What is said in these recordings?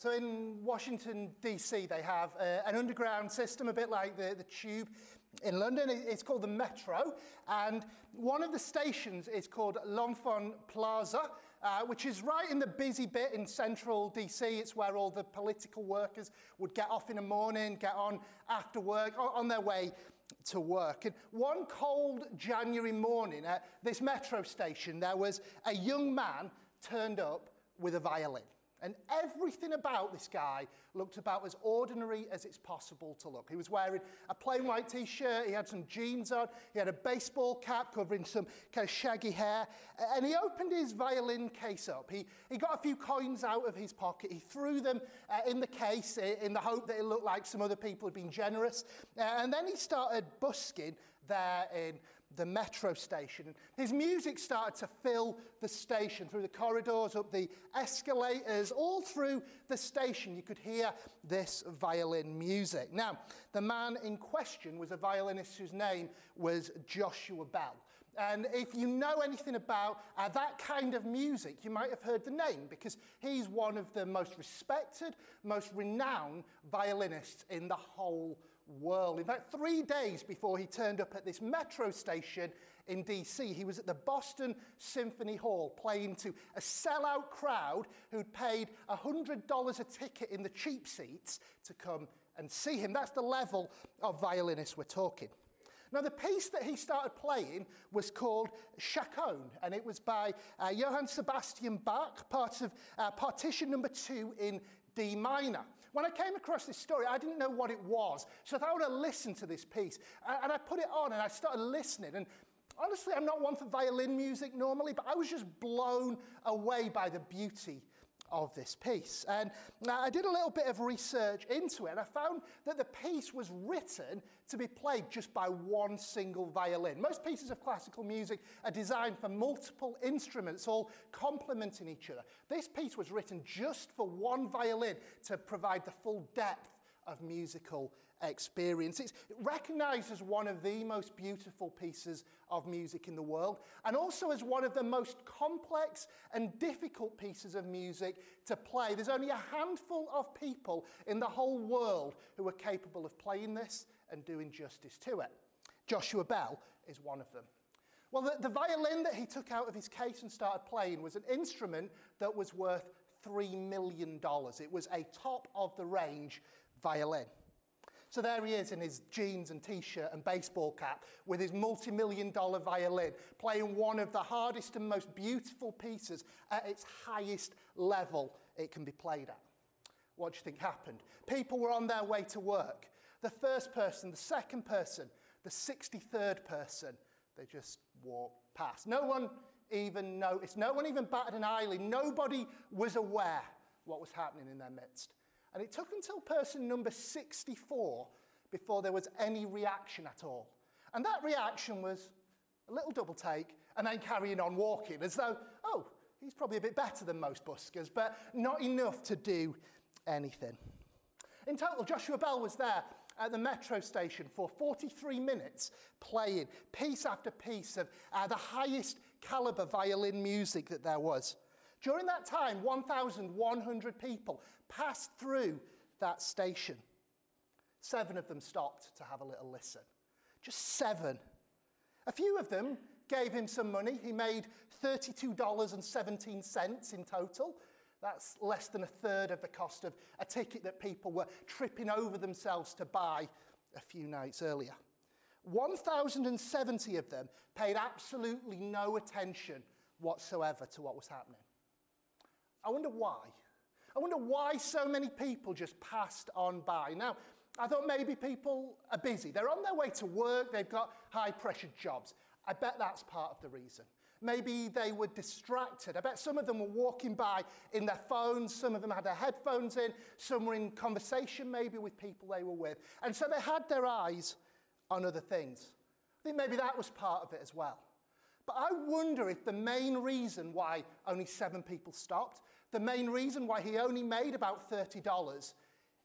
So in Washington, D.C., they have uh, an underground system, a bit like the, the tube in London. It's called the Metro. And one of the stations is called L'Enfant Plaza, uh, which is right in the busy bit in central D.C. It's where all the political workers would get off in the morning, get on after work, on their way to work. And one cold January morning at this metro station, there was a young man turned up with a violin. And everything about this guy looked about as ordinary as it's possible to look. He was wearing a plain white t shirt, he had some jeans on, he had a baseball cap covering some kind of shaggy hair, and he opened his violin case up. He, he got a few coins out of his pocket, he threw them uh, in the case in the hope that it looked like some other people had been generous, uh, and then he started busking there in the metro station. His music started to fill the station through the corridors, up the escalators, all through the station. You could hear this violin music. Now, the man in question was a violinist whose name was Joshua Bell. And if you know anything about uh, that kind of music, you might have heard the name because he's one of the most respected, most renowned violinists in the whole world. In fact, three days before he turned up at this metro station in DC, he was at the Boston Symphony Hall playing to a sellout crowd who'd paid $100 a ticket in the cheap seats to come and see him. That's the level of violinist we're talking. Now, the piece that he started playing was called Chaconne, and it was by uh, Johann Sebastian Bach, part of uh, partita number two in D minor. When I came across this story, I didn't know what it was, so I thought I would listen to this piece. And I put it on and I started listening. And honestly, I'm not one for violin music normally, but I was just blown away by the beauty of this piece. And I did a little bit of research into it, and I found that the piece was written to be played just by one single violin. Most pieces of classical music are designed for multiple instruments, all complementing each other. This piece was written just for one violin to provide the full depth of musical experience. It's recognized as one of the most beautiful pieces of music in the world, and also as one of the most complex and difficult pieces of music to play. There's only a handful of people in the whole world who are capable of playing this and doing justice to it. Joshua Bell is one of them. Well, the, the violin that he took out of his case and started playing was an instrument that was worth $3 million. It was a top of the range violin. So there he is in his jeans and t shirt and baseball cap with his multi million dollar violin, playing one of the hardest and most beautiful pieces at its highest level it can be played at. What do you think happened? People were on their way to work. The first person, the second person, the 63rd person, they just walked past. No one even noticed. No one even batted an eyelid. Nobody was aware what was happening in their midst. And it took until person number 64 before there was any reaction at all. And that reaction was a little double take and then carrying on walking as though, oh, he's probably a bit better than most buskers, but not enough to do anything. In total, Joshua Bell was there at the metro station for 43 minutes playing piece after piece of uh, the highest caliber violin music that there was. During that time, 1,100 people passed through that station. Seven of them stopped to have a little listen. Just seven. A few of them gave him some money. He made $32.17 in total. That's less than a third of the cost of a ticket that people were tripping over themselves to buy a few nights earlier. 1,070 of them paid absolutely no attention whatsoever to what was happening. I wonder why. I wonder why so many people just passed on by. Now, I thought maybe people are busy. They're on their way to work, they've got high pressure jobs. I bet that's part of the reason. Maybe they were distracted. I bet some of them were walking by in their phones, some of them had their headphones in, some were in conversation maybe with people they were with. And so they had their eyes on other things. I think maybe that was part of it as well. But I wonder if the main reason why only seven people stopped, the main reason why he only made about $30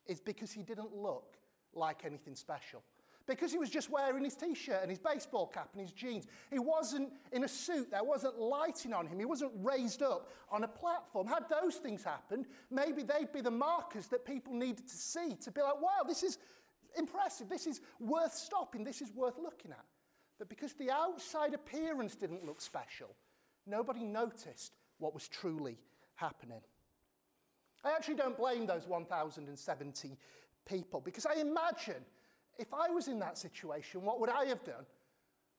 is because he didn't look like anything special because he was just wearing his t shirt and his baseball cap and his jeans. He wasn't in a suit, there wasn't lighting on him, he wasn't raised up on a platform. Had those things happened, maybe they'd be the markers that people needed to see to be like, wow, this is impressive, this is worth stopping, this is worth looking at. But because the outside appearance didn't look special, nobody noticed what was truly happening. I actually don't blame those 1,070 people because I imagine if I was in that situation, what would I have done?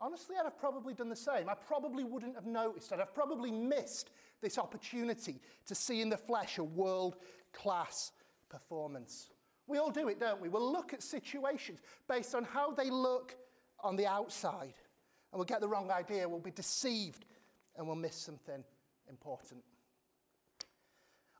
Honestly, I'd have probably done the same. I probably wouldn't have noticed. I'd have probably missed this opportunity to see in the flesh a world class performance. We all do it, don't we? We'll look at situations based on how they look on the outside, and we'll get the wrong idea, we'll be deceived, and we'll miss something important.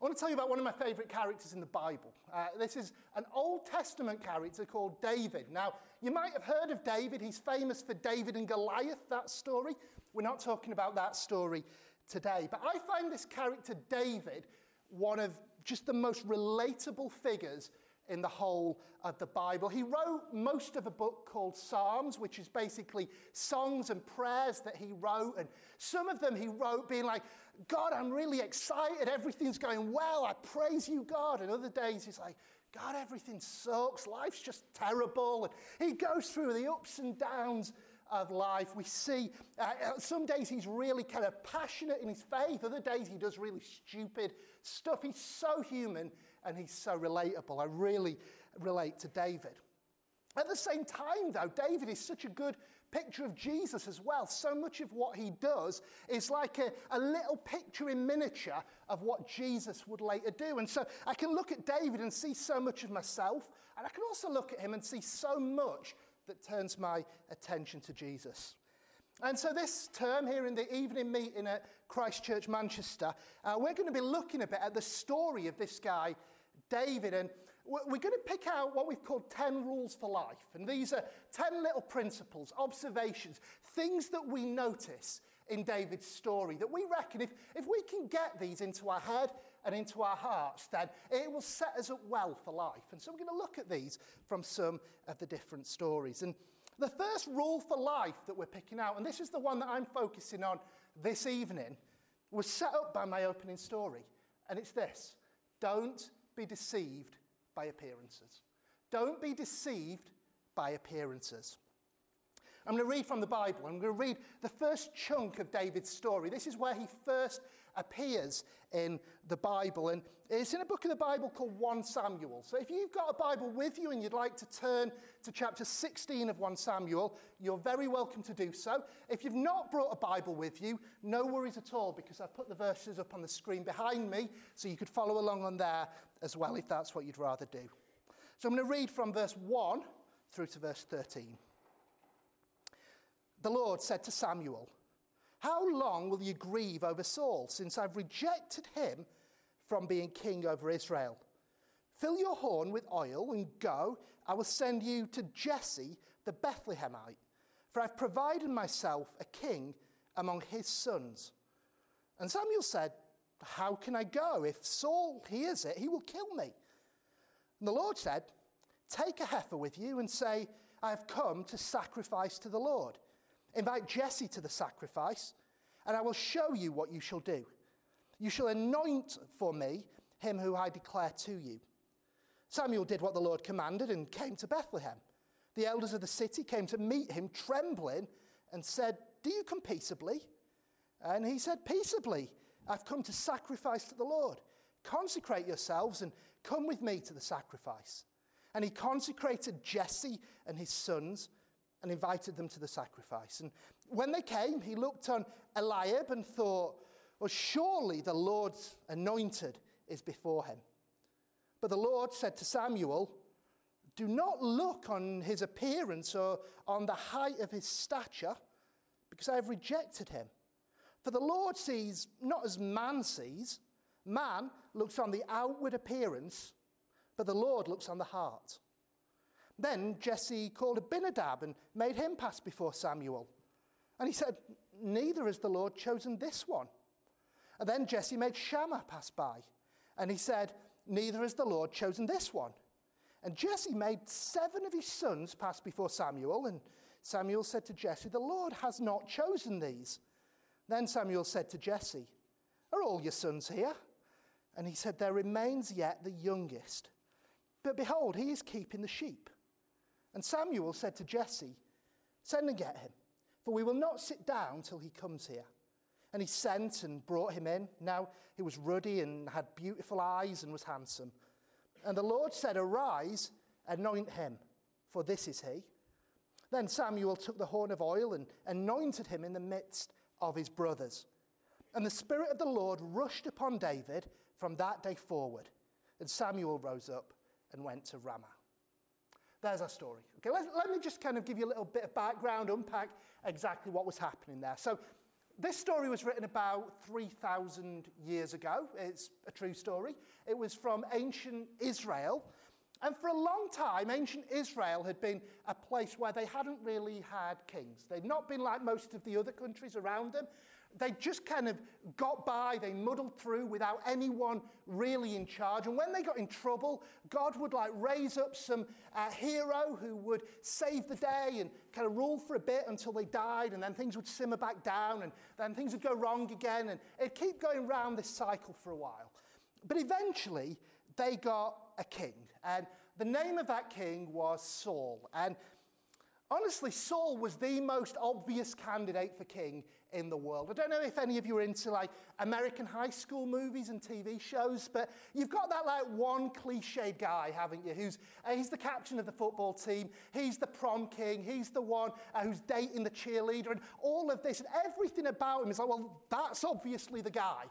I want to tell you about one of my favourite characters in the Bible. Uh, this is an Old Testament character called David. Now, you might have heard of David. He's famous for David and Goliath, that story. We're not talking about that story today. But I find this character, David, one of just the most relatable figures in the whole of the Bible. He wrote most of a book called Psalms, which is basically songs and prayers that he wrote. And some of them he wrote being like, God, I'm really excited. Everything's going well. I praise you, God. And other days he's like, God, everything sucks. Life's just terrible. And he goes through the ups and downs of life. We see uh, some days he's really kind of passionate in his faith, other days he does really stupid stuff. He's so human and he's so relatable. I really relate to David. At the same time, though, David is such a good picture of Jesus as well. So much of what he does is like a, a little picture in miniature of what Jesus would later do. And so I can look at David and see so much of myself, and I can also look at him and see so much that turns my attention to Jesus. And so, this term here in the evening meeting at Christchurch, Manchester, uh, we're going to be looking a bit at the story of this guy, David. And we're going to pick out what we've called 10 rules for life. And these are 10 little principles, observations, things that we notice in David's story that we reckon if, if we can get these into our head and into our hearts, then it will set us up well for life. And so we're going to look at these from some of the different stories. And the first rule for life that we're picking out, and this is the one that I'm focusing on this evening, was set up by my opening story. And it's this don't be deceived by appearances. Don't be deceived by appearances. I'm going to read from the Bible. I'm going to read the first chunk of David's story. This is where he first appears in the Bible. And it's in a book of the Bible called 1 Samuel. So if you've got a Bible with you and you'd like to turn to chapter 16 of 1 Samuel, you're very welcome to do so. If you've not brought a Bible with you, no worries at all because I've put the verses up on the screen behind me so you could follow along on there as well if that's what you'd rather do. So I'm going to read from verse 1 through to verse 13. The Lord said to Samuel, How long will you grieve over Saul, since I've rejected him from being king over Israel? Fill your horn with oil and go. I will send you to Jesse the Bethlehemite, for I've provided myself a king among his sons. And Samuel said, How can I go? If Saul hears it, he will kill me. And the Lord said, Take a heifer with you and say, I have come to sacrifice to the Lord. Invite Jesse to the sacrifice, and I will show you what you shall do. You shall anoint for me him who I declare to you. Samuel did what the Lord commanded and came to Bethlehem. The elders of the city came to meet him, trembling, and said, Do you come peaceably? And he said, Peaceably. I've come to sacrifice to the Lord. Consecrate yourselves and come with me to the sacrifice. And he consecrated Jesse and his sons and invited them to the sacrifice. And when they came, he looked on Eliab and thought, Well, surely the Lord's anointed is before him. But the Lord said to Samuel, Do not look on his appearance or on the height of his stature, because I have rejected him. For the Lord sees not as man sees. Man looks on the outward appearance, but the Lord looks on the heart. Then Jesse called Abinadab and made him pass before Samuel. And he said, Neither has the Lord chosen this one. And then Jesse made Shammah pass by. And he said, Neither has the Lord chosen this one. And Jesse made seven of his sons pass before Samuel. And Samuel said to Jesse, The Lord has not chosen these. Then Samuel said to Jesse, Are all your sons here? And he said, There remains yet the youngest. But behold, he is keeping the sheep. And Samuel said to Jesse, Send and get him, for we will not sit down till he comes here. And he sent and brought him in. Now he was ruddy and had beautiful eyes and was handsome. And the Lord said, Arise, anoint him, for this is he. Then Samuel took the horn of oil and anointed him in the midst of his brothers. And the Spirit of the Lord rushed upon David from that day forward. And Samuel rose up and went to Ramah. There's our story. Okay, let, let me just kind of give you a little bit of background, unpack exactly what was happening there. So, this story was written about 3,000 years ago. It's a true story. It was from ancient Israel. And for a long time, ancient Israel had been a place where they hadn't really had kings. They'd not been like most of the other countries around them they just kind of got by, they muddled through without anyone really in charge. And when they got in trouble, God would like raise up some uh, hero who would save the day and kind of rule for a bit until they died, and then things would simmer back down, and then things would go wrong again, and it'd keep going round this cycle for a while. But eventually, they got a king, and the name of that king was Saul. And honestly, Saul was the most obvious candidate for king in the world. I don't know if any of you are into like American high school movies and TV shows, but you've got that like one cliche guy, haven't you? Who's uh, he's the captain of the football team, he's the prom king, he's the one uh, who's dating the cheerleader, and all of this and everything about him is like, well, that's obviously the guy.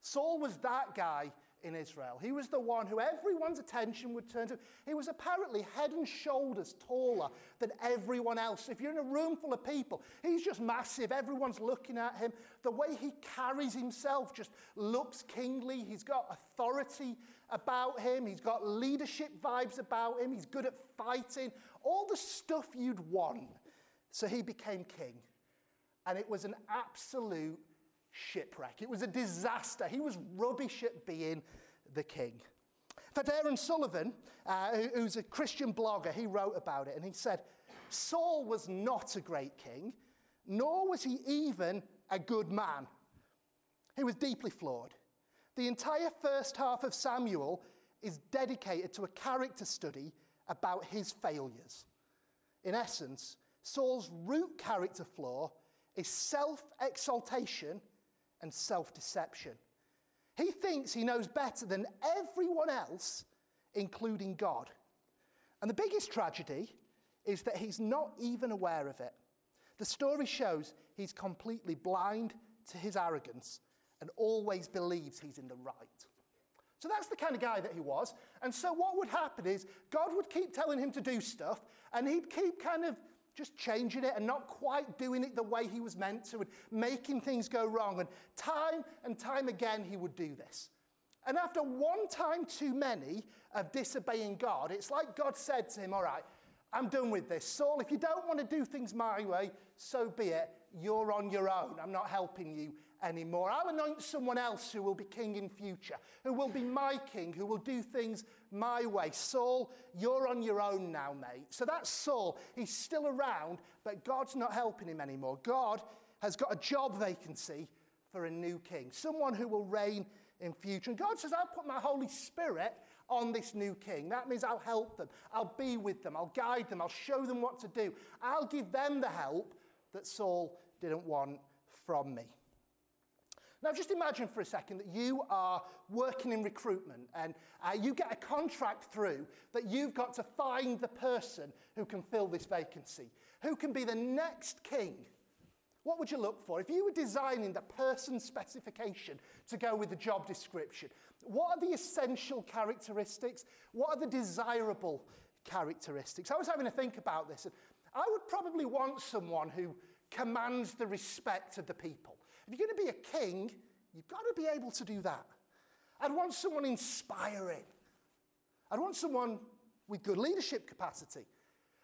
Saul was that guy in Israel. He was the one who everyone's attention would turn to. He was apparently head and shoulders taller than everyone else. If you're in a room full of people, he's just massive. Everyone's looking at him. The way he carries himself just looks kingly. He's got authority about him, he's got leadership vibes about him, he's good at fighting, all the stuff you'd want. So he became king. And it was an absolute shipwreck. It was a disaster. He was rubbish at being the king. But Aaron Sullivan, uh, who's a Christian blogger, he wrote about it and he said, Saul was not a great king, nor was he even a good man. He was deeply flawed. The entire first half of Samuel is dedicated to a character study about his failures. In essence, Saul's root character flaw is self exaltation and self deception. He thinks he knows better than everyone else, including God. And the biggest tragedy is that he's not even aware of it. The story shows he's completely blind to his arrogance and always believes he's in the right. So that's the kind of guy that he was. And so what would happen is God would keep telling him to do stuff, and he'd keep kind of just changing it and not quite doing it the way he was meant to, and making things go wrong. And time and time again, he would do this. And after one time too many of disobeying God, it's like God said to him, All right, I'm done with this. Saul, if you don't want to do things my way, so be it. You're on your own. I'm not helping you anymore. I'll anoint someone else who will be king in future, who will be my king, who will do things my way. Saul, you're on your own now, mate. So that's Saul. He's still around, but God's not helping him anymore. God has got a job vacancy for a new king, someone who will reign in future. And God says, I'll put my Holy Spirit on this new king. That means I'll help them, I'll be with them, I'll guide them, I'll show them what to do. I'll give them the help that Saul didn't want from me. Now, just imagine for a second that you are working in recruitment and uh, you get a contract through that you've got to find the person who can fill this vacancy, who can be the next king. What would you look for? If you were designing the person specification to go with the job description, what are the essential characteristics? What are the desirable characteristics? I was having to think about this. And I would probably want someone who commands the respect of the people If you're going to be a king, you've got to be able to do that. I'd want someone inspiring. I'd want someone with good leadership capacity.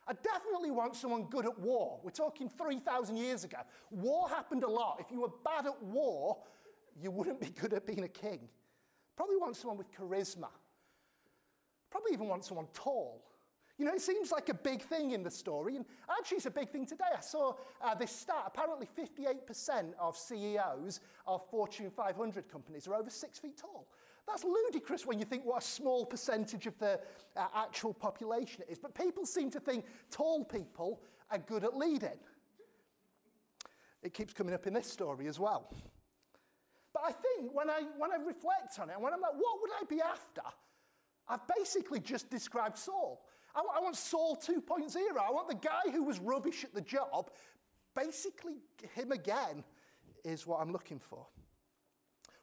I definitely want someone good at war. We're talking 3,000 years ago. War happened a lot. If you were bad at war, you wouldn't be good at being a king. Probably want someone with charisma. Probably even want someone tall. You know, it seems like a big thing in the story, and actually, it's a big thing today. I saw uh, this stat apparently, 58% of CEOs of Fortune 500 companies are over six feet tall. That's ludicrous when you think what a small percentage of the uh, actual population it is. But people seem to think tall people are good at leading. It keeps coming up in this story as well. But I think when I, when I reflect on it, and when I'm like, what would I be after? I've basically just described Saul. I, I want Saul 2.0. I want the guy who was rubbish at the job. Basically, him again is what I'm looking for.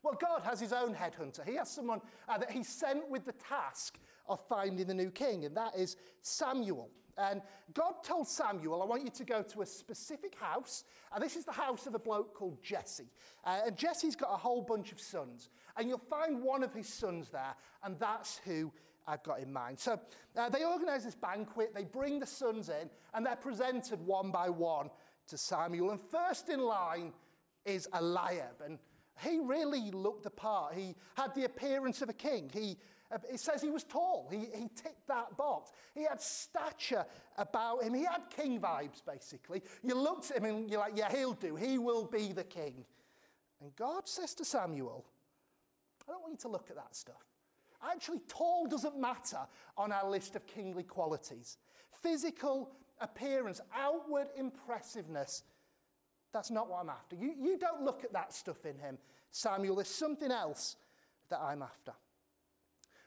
Well, God has his own headhunter. He has someone uh, that he sent with the task of finding the new king, and that is Samuel. And God told Samuel, I want you to go to a specific house. And this is the house of a bloke called Jesse. Uh, and Jesse's got a whole bunch of sons. And you'll find one of his sons there, and that's who I've got in mind. So uh, they organize this banquet, they bring the sons in, and they're presented one by one to Samuel. And first in line is Eliab. And he really looked the part. He had the appearance of a king. He, uh, it says he was tall. He, he ticked that box. He had stature about him. He had king vibes, basically. You looked at him and you're like, yeah, he'll do. He will be the king. And God says to Samuel, I don't want you to look at that stuff. Actually, tall doesn't matter on our list of kingly qualities. Physical appearance, outward impressiveness, that's not what I'm after. You, you don't look at that stuff in him, Samuel. There's something else that I'm after.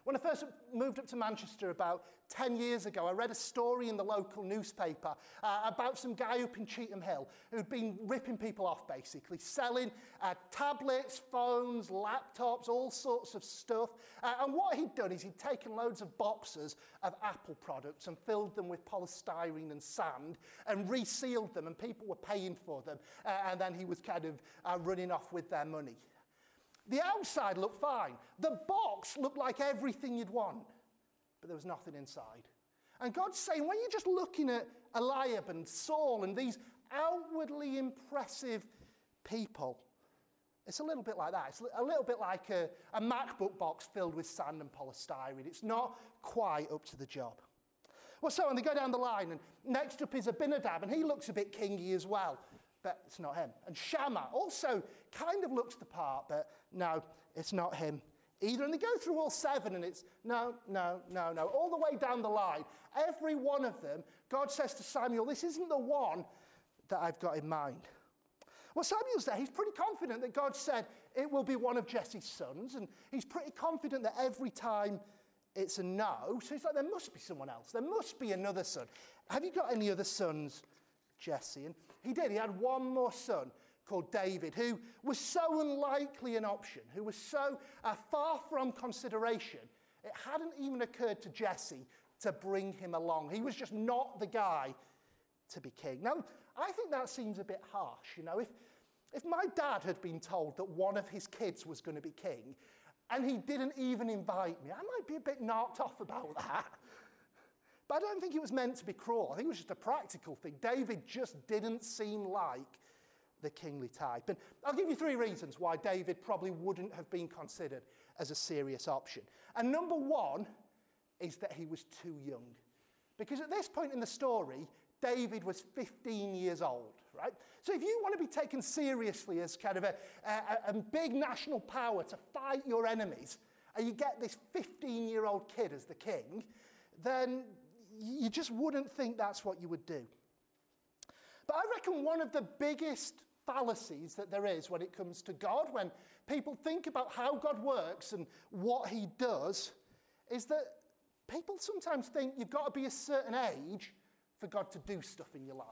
When I first moved up to Manchester about 10 years ago, I read a story in the local newspaper uh, about some guy up in Cheetham Hill who'd been ripping people off, basically, selling uh, tablets, phones, laptops, all sorts of stuff. Uh, and what he'd done is he'd taken loads of boxes of Apple products and filled them with polystyrene and sand and resealed them, and people were paying for them. Uh, and then he was kind of uh, running off with their money. The outside looked fine. The box looked like everything you'd want, but there was nothing inside. And God's saying, when you're just looking at Eliab and Saul and these outwardly impressive people, it's a little bit like that. It's a little bit like a, a MacBook box filled with sand and polystyrene. It's not quite up to the job. Well, so on, they go down the line, and next up is Abinadab, and he looks a bit kingy as well but it's not him. And Shammah also kind of looks the part, but no, it's not him either. And they go through all seven, and it's no, no, no, no, all the way down the line. Every one of them, God says to Samuel, This isn't the one that I've got in mind. Well, Samuel's there. He's pretty confident that God said it will be one of Jesse's sons, and he's pretty confident that every time it's a no, so he's like, There must be someone else. There must be another son. Have you got any other sons, Jesse? And he did. He had one more son called David, who was so unlikely an option, who was so uh, far from consideration, it hadn't even occurred to Jesse to bring him along. He was just not the guy to be king. Now, I think that seems a bit harsh. You know, if, if my dad had been told that one of his kids was going to be king and he didn't even invite me, I might be a bit knocked off about that. But I don't think it was meant to be cruel. I think it was just a practical thing. David just didn't seem like the kingly type. And I'll give you three reasons why David probably wouldn't have been considered as a serious option. And number one is that he was too young. Because at this point in the story, David was 15 years old, right? So if you want to be taken seriously as kind of a, a, a big national power to fight your enemies, and you get this 15 year old kid as the king, then you just wouldn't think that's what you would do. But I reckon one of the biggest fallacies that there is when it comes to God, when people think about how God works and what he does, is that people sometimes think you've got to be a certain age for God to do stuff in your life.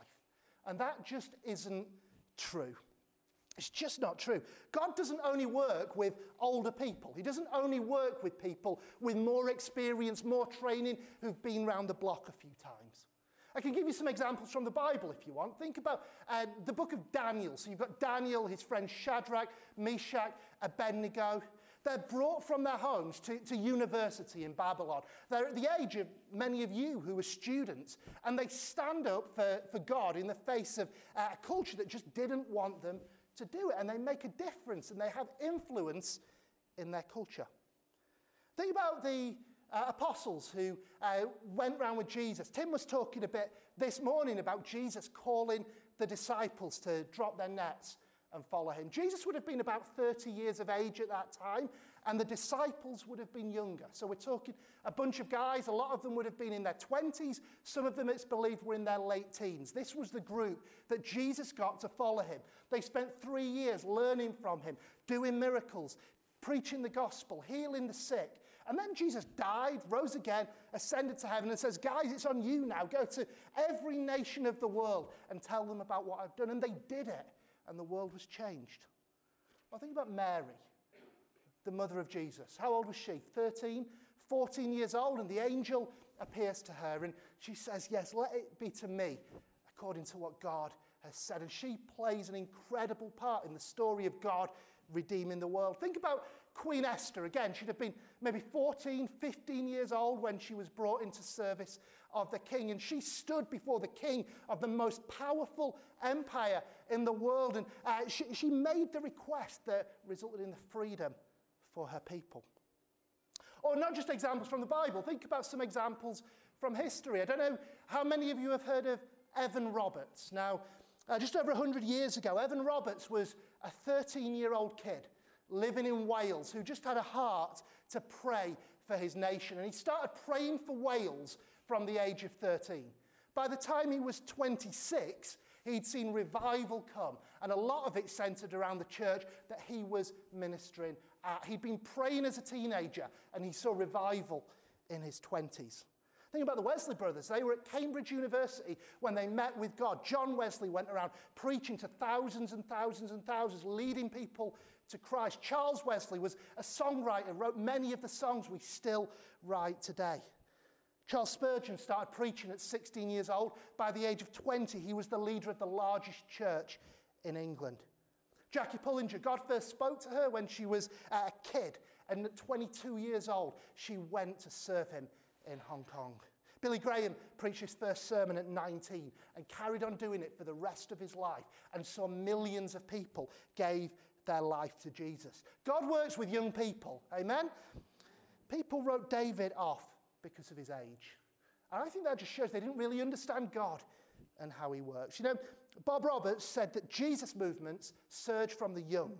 And that just isn't true. It's just not true. God doesn't only work with older people, He doesn't only work with people with more experience, more training, who've been round the block a few times. I can give you some examples from the Bible if you want. Think about uh, the book of Daniel. So you've got Daniel, his friend Shadrach, Meshach, Abednego. They're brought from their homes to, to university in Babylon. They're at the age of many of you who are students, and they stand up for, for God in the face of uh, a culture that just didn't want them to do it. And they make a difference and they have influence in their culture. Think about the uh, apostles who uh, went round with Jesus. Tim was talking a bit this morning about Jesus calling the disciples to drop their nets and follow him. Jesus would have been about 30 years of age at that time, and the disciples would have been younger. So we're talking a bunch of guys, a lot of them would have been in their 20s, some of them, it's believed, were in their late teens. This was the group that Jesus got to follow him. They spent three years learning from him, doing miracles, preaching the gospel, healing the sick. And then Jesus died, rose again, ascended to heaven, and says, Guys, it's on you now. Go to every nation of the world and tell them about what I've done. And they did it and the world was changed. Well, think about Mary, the mother of Jesus. How old was she? 13, 14 years old, and the angel appears to her and she says, Yes, let it be to me according to what God has said. And she plays an incredible part in the story of God redeeming the world. Think about Queen Esther. Again, she'd have been maybe 14, 15 years old when she was brought into service of the king. And she stood before the king of the most powerful empire in the world. And uh, she, she made the request that resulted in the freedom for her people. Or not just examples from the Bible, think about some examples from history. I don't know how many of you have heard of Evan Roberts. Now, uh, just over 100 years ago, Evan Roberts was a 13 year old kid living in Wales who just had a heart to pray for his nation. And he started praying for Wales from the age of 13. By the time he was 26, he'd seen revival come, and a lot of it centered around the church that he was ministering at. He'd been praying as a teenager, and he saw revival in his 20s. Think about the Wesley brothers. They were at Cambridge University when they met with God. John Wesley went around preaching to thousands and thousands and thousands, leading people to Christ. Charles Wesley was a songwriter, wrote many of the songs we still write today. Charles Spurgeon started preaching at 16 years old. By the age of 20, he was the leader of the largest church in England. Jackie Pullinger, God first spoke to her when she was uh, a kid, and at 22 years old, she went to serve him in Hong Kong. Billy Graham preached his first sermon at 19 and carried on doing it for the rest of his life, and saw millions of people gave their life to Jesus. God works with young people, amen? People wrote David off because of his age. And I think that just shows they didn't really understand God and how he works. You know, Bob Roberts said that Jesus movements surge from the young.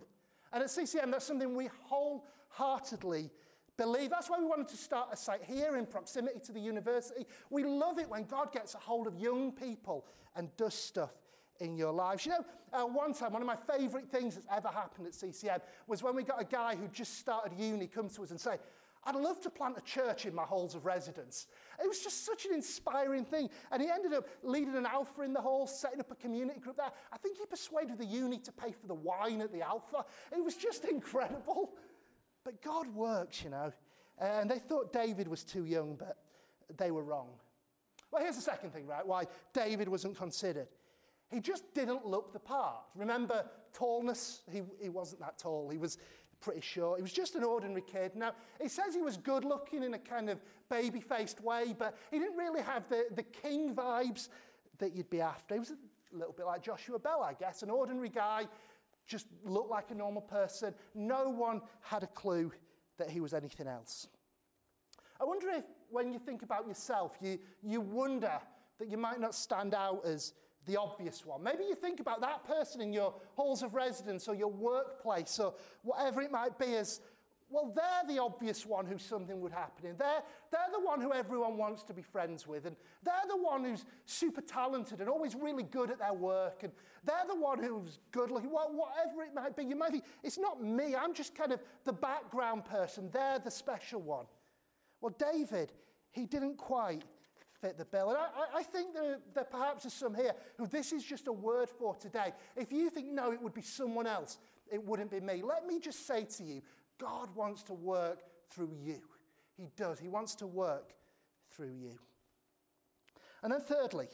And at CCM, that's something we wholeheartedly believe. That's why we wanted to start a site here in proximity to the university. We love it when God gets a hold of young people and does stuff in your lives. You know, uh, one time, one of my favourite things that's ever happened at CCM was when we got a guy who just started uni come to us and say, I'd love to plant a church in my halls of residence. It was just such an inspiring thing. And he ended up leading an alpha in the hall, setting up a community group there. I think he persuaded the uni to pay for the wine at the alpha. It was just incredible. But God works, you know. And they thought David was too young, but they were wrong. Well, here's the second thing, right? Why David wasn't considered. He just didn't look the part. Remember tallness? He, he wasn't that tall. He was pretty short. He was just an ordinary kid. Now, he says he was good looking in a kind of baby faced way, but he didn't really have the, the king vibes that you'd be after. He was a little bit like Joshua Bell, I guess, an ordinary guy, just looked like a normal person. No one had a clue that he was anything else. I wonder if, when you think about yourself, you, you wonder that you might not stand out as the obvious one. Maybe you think about that person in your halls of residence or your workplace or whatever it might be as, well, they're the obvious one who something would happen in. They're, they're the one who everyone wants to be friends with. And they're the one who's super talented and always really good at their work. And they're the one who's good looking. Well, whatever it might be, you might think, it's not me. I'm just kind of the background person. They're the special one. Well, David, he didn't quite fit the bill. And I, I think there, there perhaps are some here who this is just a word for today. If you think, no, it would be someone else, it wouldn't be me. Let me just say to you, God wants to work through you. He does. He wants to work through you. And then, thirdly,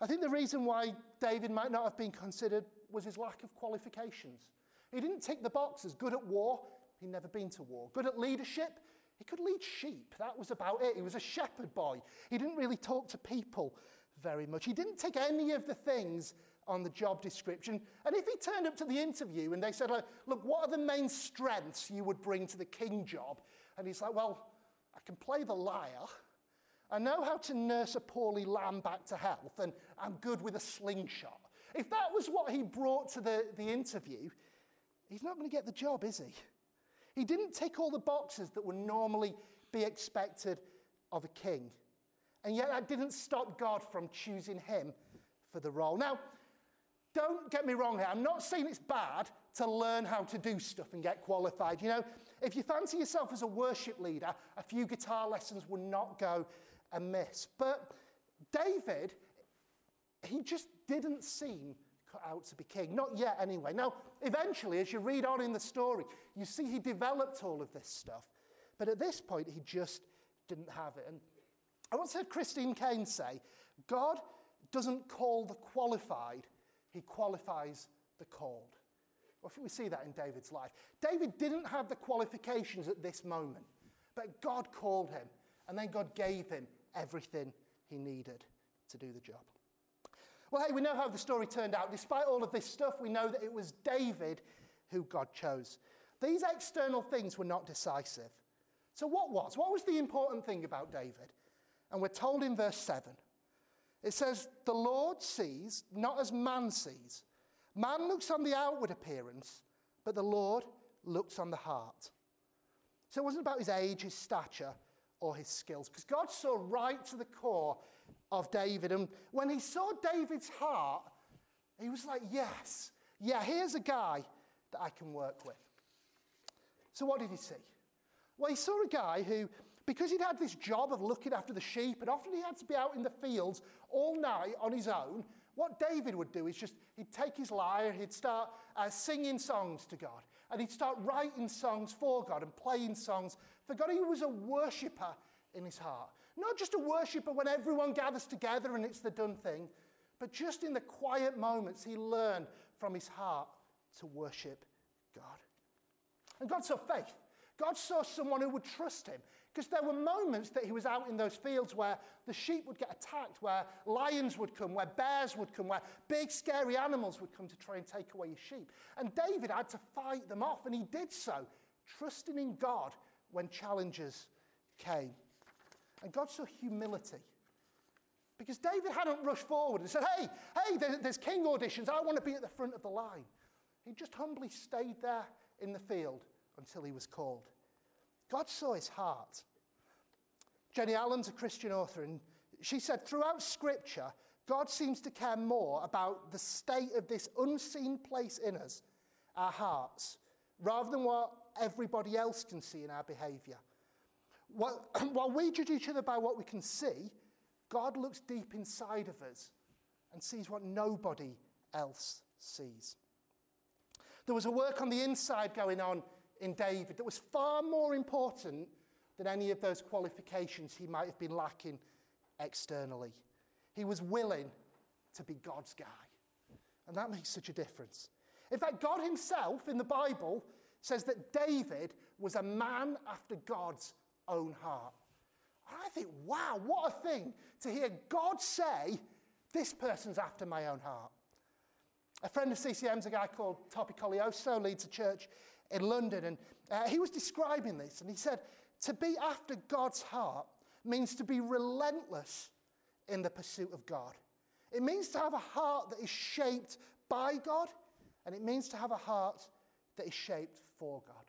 I think the reason why David might not have been considered was his lack of qualifications. He didn't tick the boxes good at war, he'd never been to war. Good at leadership, he could lead sheep. That was about it. He was a shepherd boy. He didn't really talk to people very much. He didn't take any of the things on the job description. And if he turned up to the interview and they said, Look, what are the main strengths you would bring to the king job? And he's like, Well, I can play the lyre. I know how to nurse a poorly lamb back to health, and I'm good with a slingshot. If that was what he brought to the, the interview, he's not going to get the job, is he? He didn't tick all the boxes that would normally be expected of a king. And yet that didn't stop God from choosing him for the role. Now, don't get me wrong here. I'm not saying it's bad to learn how to do stuff and get qualified. You know, if you fancy yourself as a worship leader, a few guitar lessons would not go amiss. But David, he just didn't seem out to be king. Not yet, anyway. Now, eventually, as you read on in the story, you see he developed all of this stuff. But at this point, he just didn't have it. And I once heard Christine Caine say God doesn't call the qualified, he qualifies the called. Well, I think we see that in David's life. David didn't have the qualifications at this moment, but God called him, and then God gave him everything he needed to do the job. Well, hey, we know how the story turned out. Despite all of this stuff, we know that it was David who God chose. These external things were not decisive. So, what was? What was the important thing about David? And we're told in verse 7 it says, The Lord sees not as man sees. Man looks on the outward appearance, but the Lord looks on the heart. So, it wasn't about his age, his stature, or his skills, because God saw right to the core of David. And when he saw David's heart, he was like, Yes, yeah, here's a guy that I can work with. So, what did he see? Well, he saw a guy who, because he'd had this job of looking after the sheep, and often he had to be out in the fields all night on his own, what David would do is just, he'd take his lyre, he'd start uh, singing songs to God, and he'd start writing songs for God and playing songs for God. He was a worshipper in his heart. Not just a worshiper when everyone gathers together and it's the done thing, but just in the quiet moments, he learned from his heart to worship God. And God saw faith. God saw someone who would trust him. Because there were moments that he was out in those fields where the sheep would get attacked, where lions would come, where bears would come, where big scary animals would come to try and take away his sheep. And David had to fight them off, and he did so, trusting in God when challenges came. And God saw humility. Because David hadn't rushed forward and said, Hey, hey, there's king auditions. I want to be at the front of the line. He just humbly stayed there in the field until he was called. God saw his heart. Jennie Allen's a Christian author, and she said, Throughout Scripture, God seems to care more about the state of this unseen place in us, our hearts, rather than what everybody else can see in our behavior. While, while we judge each other by what we can see, God looks deep inside of us and sees what nobody else sees. There was a work on the inside going on in David that was far more important than any of those qualifications he might have been lacking externally. He was willing to be God's guy. And that makes such a difference. In fact, God Himself in the Bible says that David was a man after God's own heart. And I think, wow, what a thing to hear God say, This person's after my own heart. A friend of CCM's a guy called Tope Koleoso, leads a church in London, and uh, he was describing this, and he said, To be after God's heart means to be relentless in the pursuit of God. It means to have a heart that is shaped by God, and it means to have a heart that is shaped for God.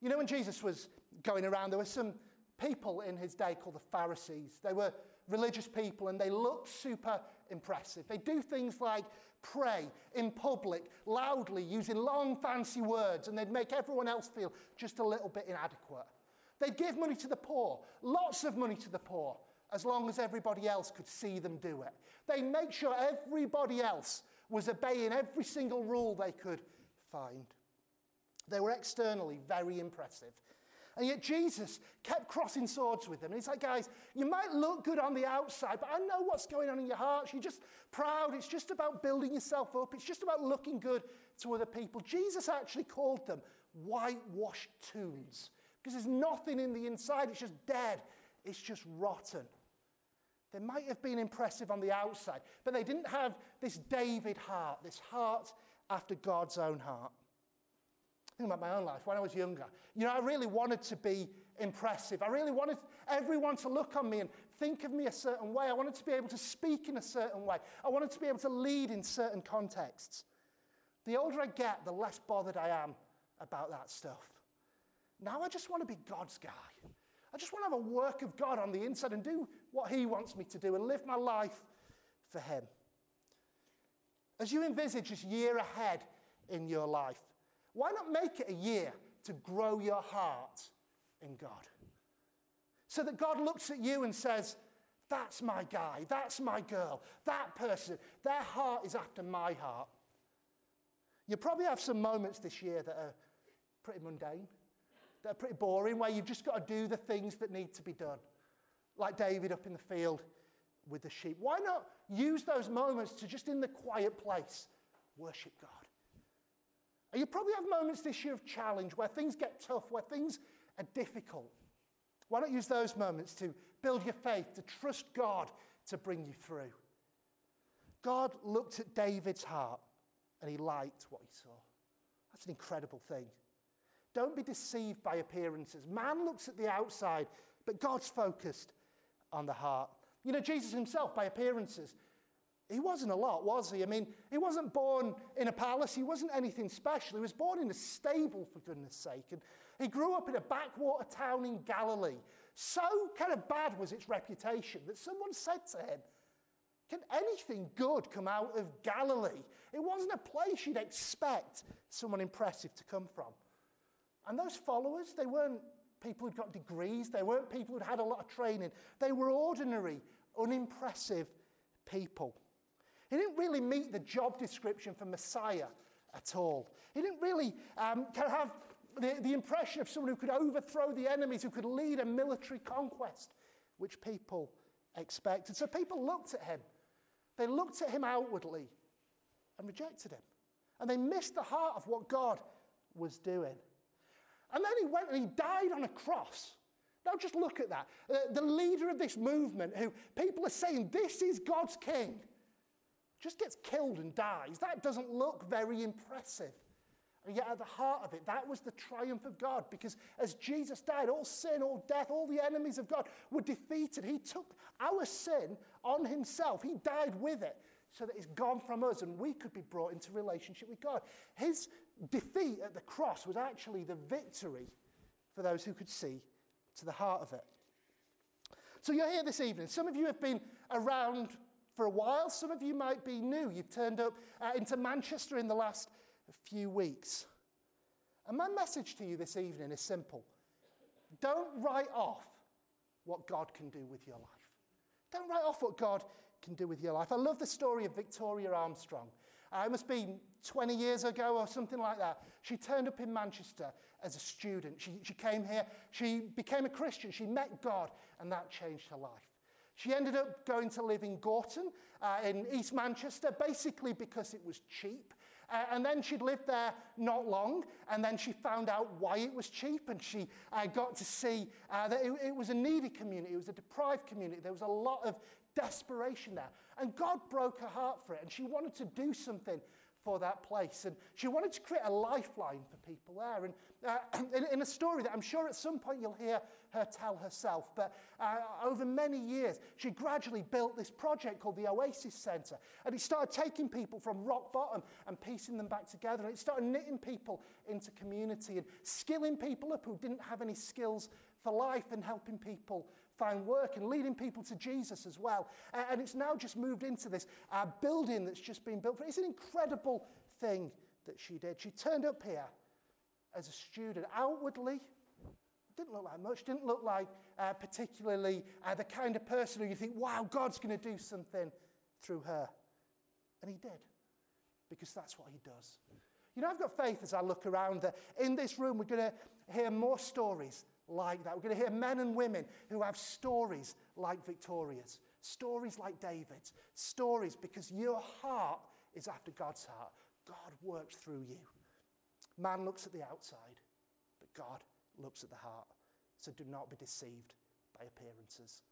You know, when Jesus was going around, there were some people in his day called the Pharisees. They were religious people and they looked super impressive. They do things like pray in public, loudly, using long, fancy words, and they'd make everyone else feel just a little bit inadequate. They'd give money to the poor, lots of money to the poor, as long as everybody else could see them do it. They'd make sure everybody else was obeying every single rule they could find. They were externally very impressive. And yet Jesus kept crossing swords with them. And he's like, guys, you might look good on the outside, but I know what's going on in your hearts. You're just proud. It's just about building yourself up. It's just about looking good to other people. Jesus actually called them whitewashed tombs because there's nothing in the inside. It's just dead. It's just rotten. They might have been impressive on the outside, but they didn't have this David heart, this heart after God's own heart. Think about my own life when I was younger. You know, I really wanted to be impressive. I really wanted everyone to look on me and think of me a certain way. I wanted to be able to speak in a certain way. I wanted to be able to lead in certain contexts. The older I get, the less bothered I am about that stuff. Now I just want to be God's guy. I just want to have a work of God on the inside and do what He wants me to do and live my life for Him. As you envisage this year ahead in your life, why not make it a year to grow your heart in God? So that God looks at you and says, That's my guy, that's my girl, that person, their heart is after my heart. You probably have some moments this year that are pretty mundane that are pretty boring, where you've just got to do the things that need to be done. Like David up in the field with the sheep. Why not use those moments to just in the quiet place worship God? And you probably have moments this year of challenge where things get tough, where things are difficult. Why not use those moments to build your faith, to trust God to bring you through? God looked at David's heart and he liked what he saw. That's an incredible thing. Don't be deceived by appearances. Man looks at the outside, but God's focused on the heart. You know, Jesus himself, by appearances, he wasn't a lot, was he? I mean, he wasn't born in a palace, he wasn't anything special. He was born in a stable, for goodness sake. And he grew up in a backwater town in Galilee. So kind of bad was its reputation that someone said to him, Can anything good come out of Galilee? It wasn't a place you'd expect someone impressive to come from. And those followers, they weren't people who'd got degrees, they weren't people who'd had a lot of training. They were ordinary, unimpressive people. He didn't really meet the job description for Messiah at all. He didn't really um, have the, the impression of someone who could overthrow the enemies, who could lead a military conquest, which people expected. So people looked at him. They looked at him outwardly and rejected him. And they missed the heart of what God was doing. And then he went and he died on a cross. Now, just look at that. Uh, the leader of this movement, who people are saying this is God's king, just gets killed and dies. That doesn't look very impressive. And yet, at the heart of it, that was the triumph of God because as Jesus died, all sin, all death, all the enemies of God were defeated. He took our sin on himself, He died with it so that it's gone from us and we could be brought into relationship with God. His defeat at the cross was actually the victory for those who could see to the heart of it. So you're here this evening. Some of you have been around for a while, some of you might be new. You've turned up uh, into Manchester in the last few weeks. And my message to you this evening is simple don't write off what God can do with your life. Don't write off what God can do with your life. I love the story of Victoria Armstrong. Uh, it must be 20 years ago or something like that. She turned up in Manchester as a student. She, she came here, she became a Christian, she met God, and that changed her life. She ended up going to live in Gorton uh, in East Manchester, basically because it was cheap. Uh, and then she'd lived there not long, and then she found out why it was cheap, and she uh, got to see uh, that it, it was a needy community, it was a deprived community. There was a lot of desperation there. And God broke her heart for it, and she wanted to do something for that place. And she wanted to create a lifeline for people there. And uh, in, in, a story that I'm sure at some point you'll hear her tell herself, but uh, over many years, she gradually built this project called the Oasis Centre. And it started taking people from rock bottom and piecing them back together. And it started knitting people into community and skilling people up who didn't have any skills for life and helping people find work and leading people to Jesus as well. And it's now just moved into this uh, building that's just been built. It's an incredible thing that she did. She turned up here as a student. Outwardly, didn't look like much, didn't look like uh, particularly uh, the kind of person who you think, wow, God's going to do something through her. And he did, because that's what he does. You know, I've got faith as I look around that in this room we're going to hear more stories like that. We're going to hear men and women who have stories like Victoria's, stories like David's, stories because your heart is after God's heart. God works through you. Man looks at the outside, but God looks at the heart. So do not be deceived by appearances.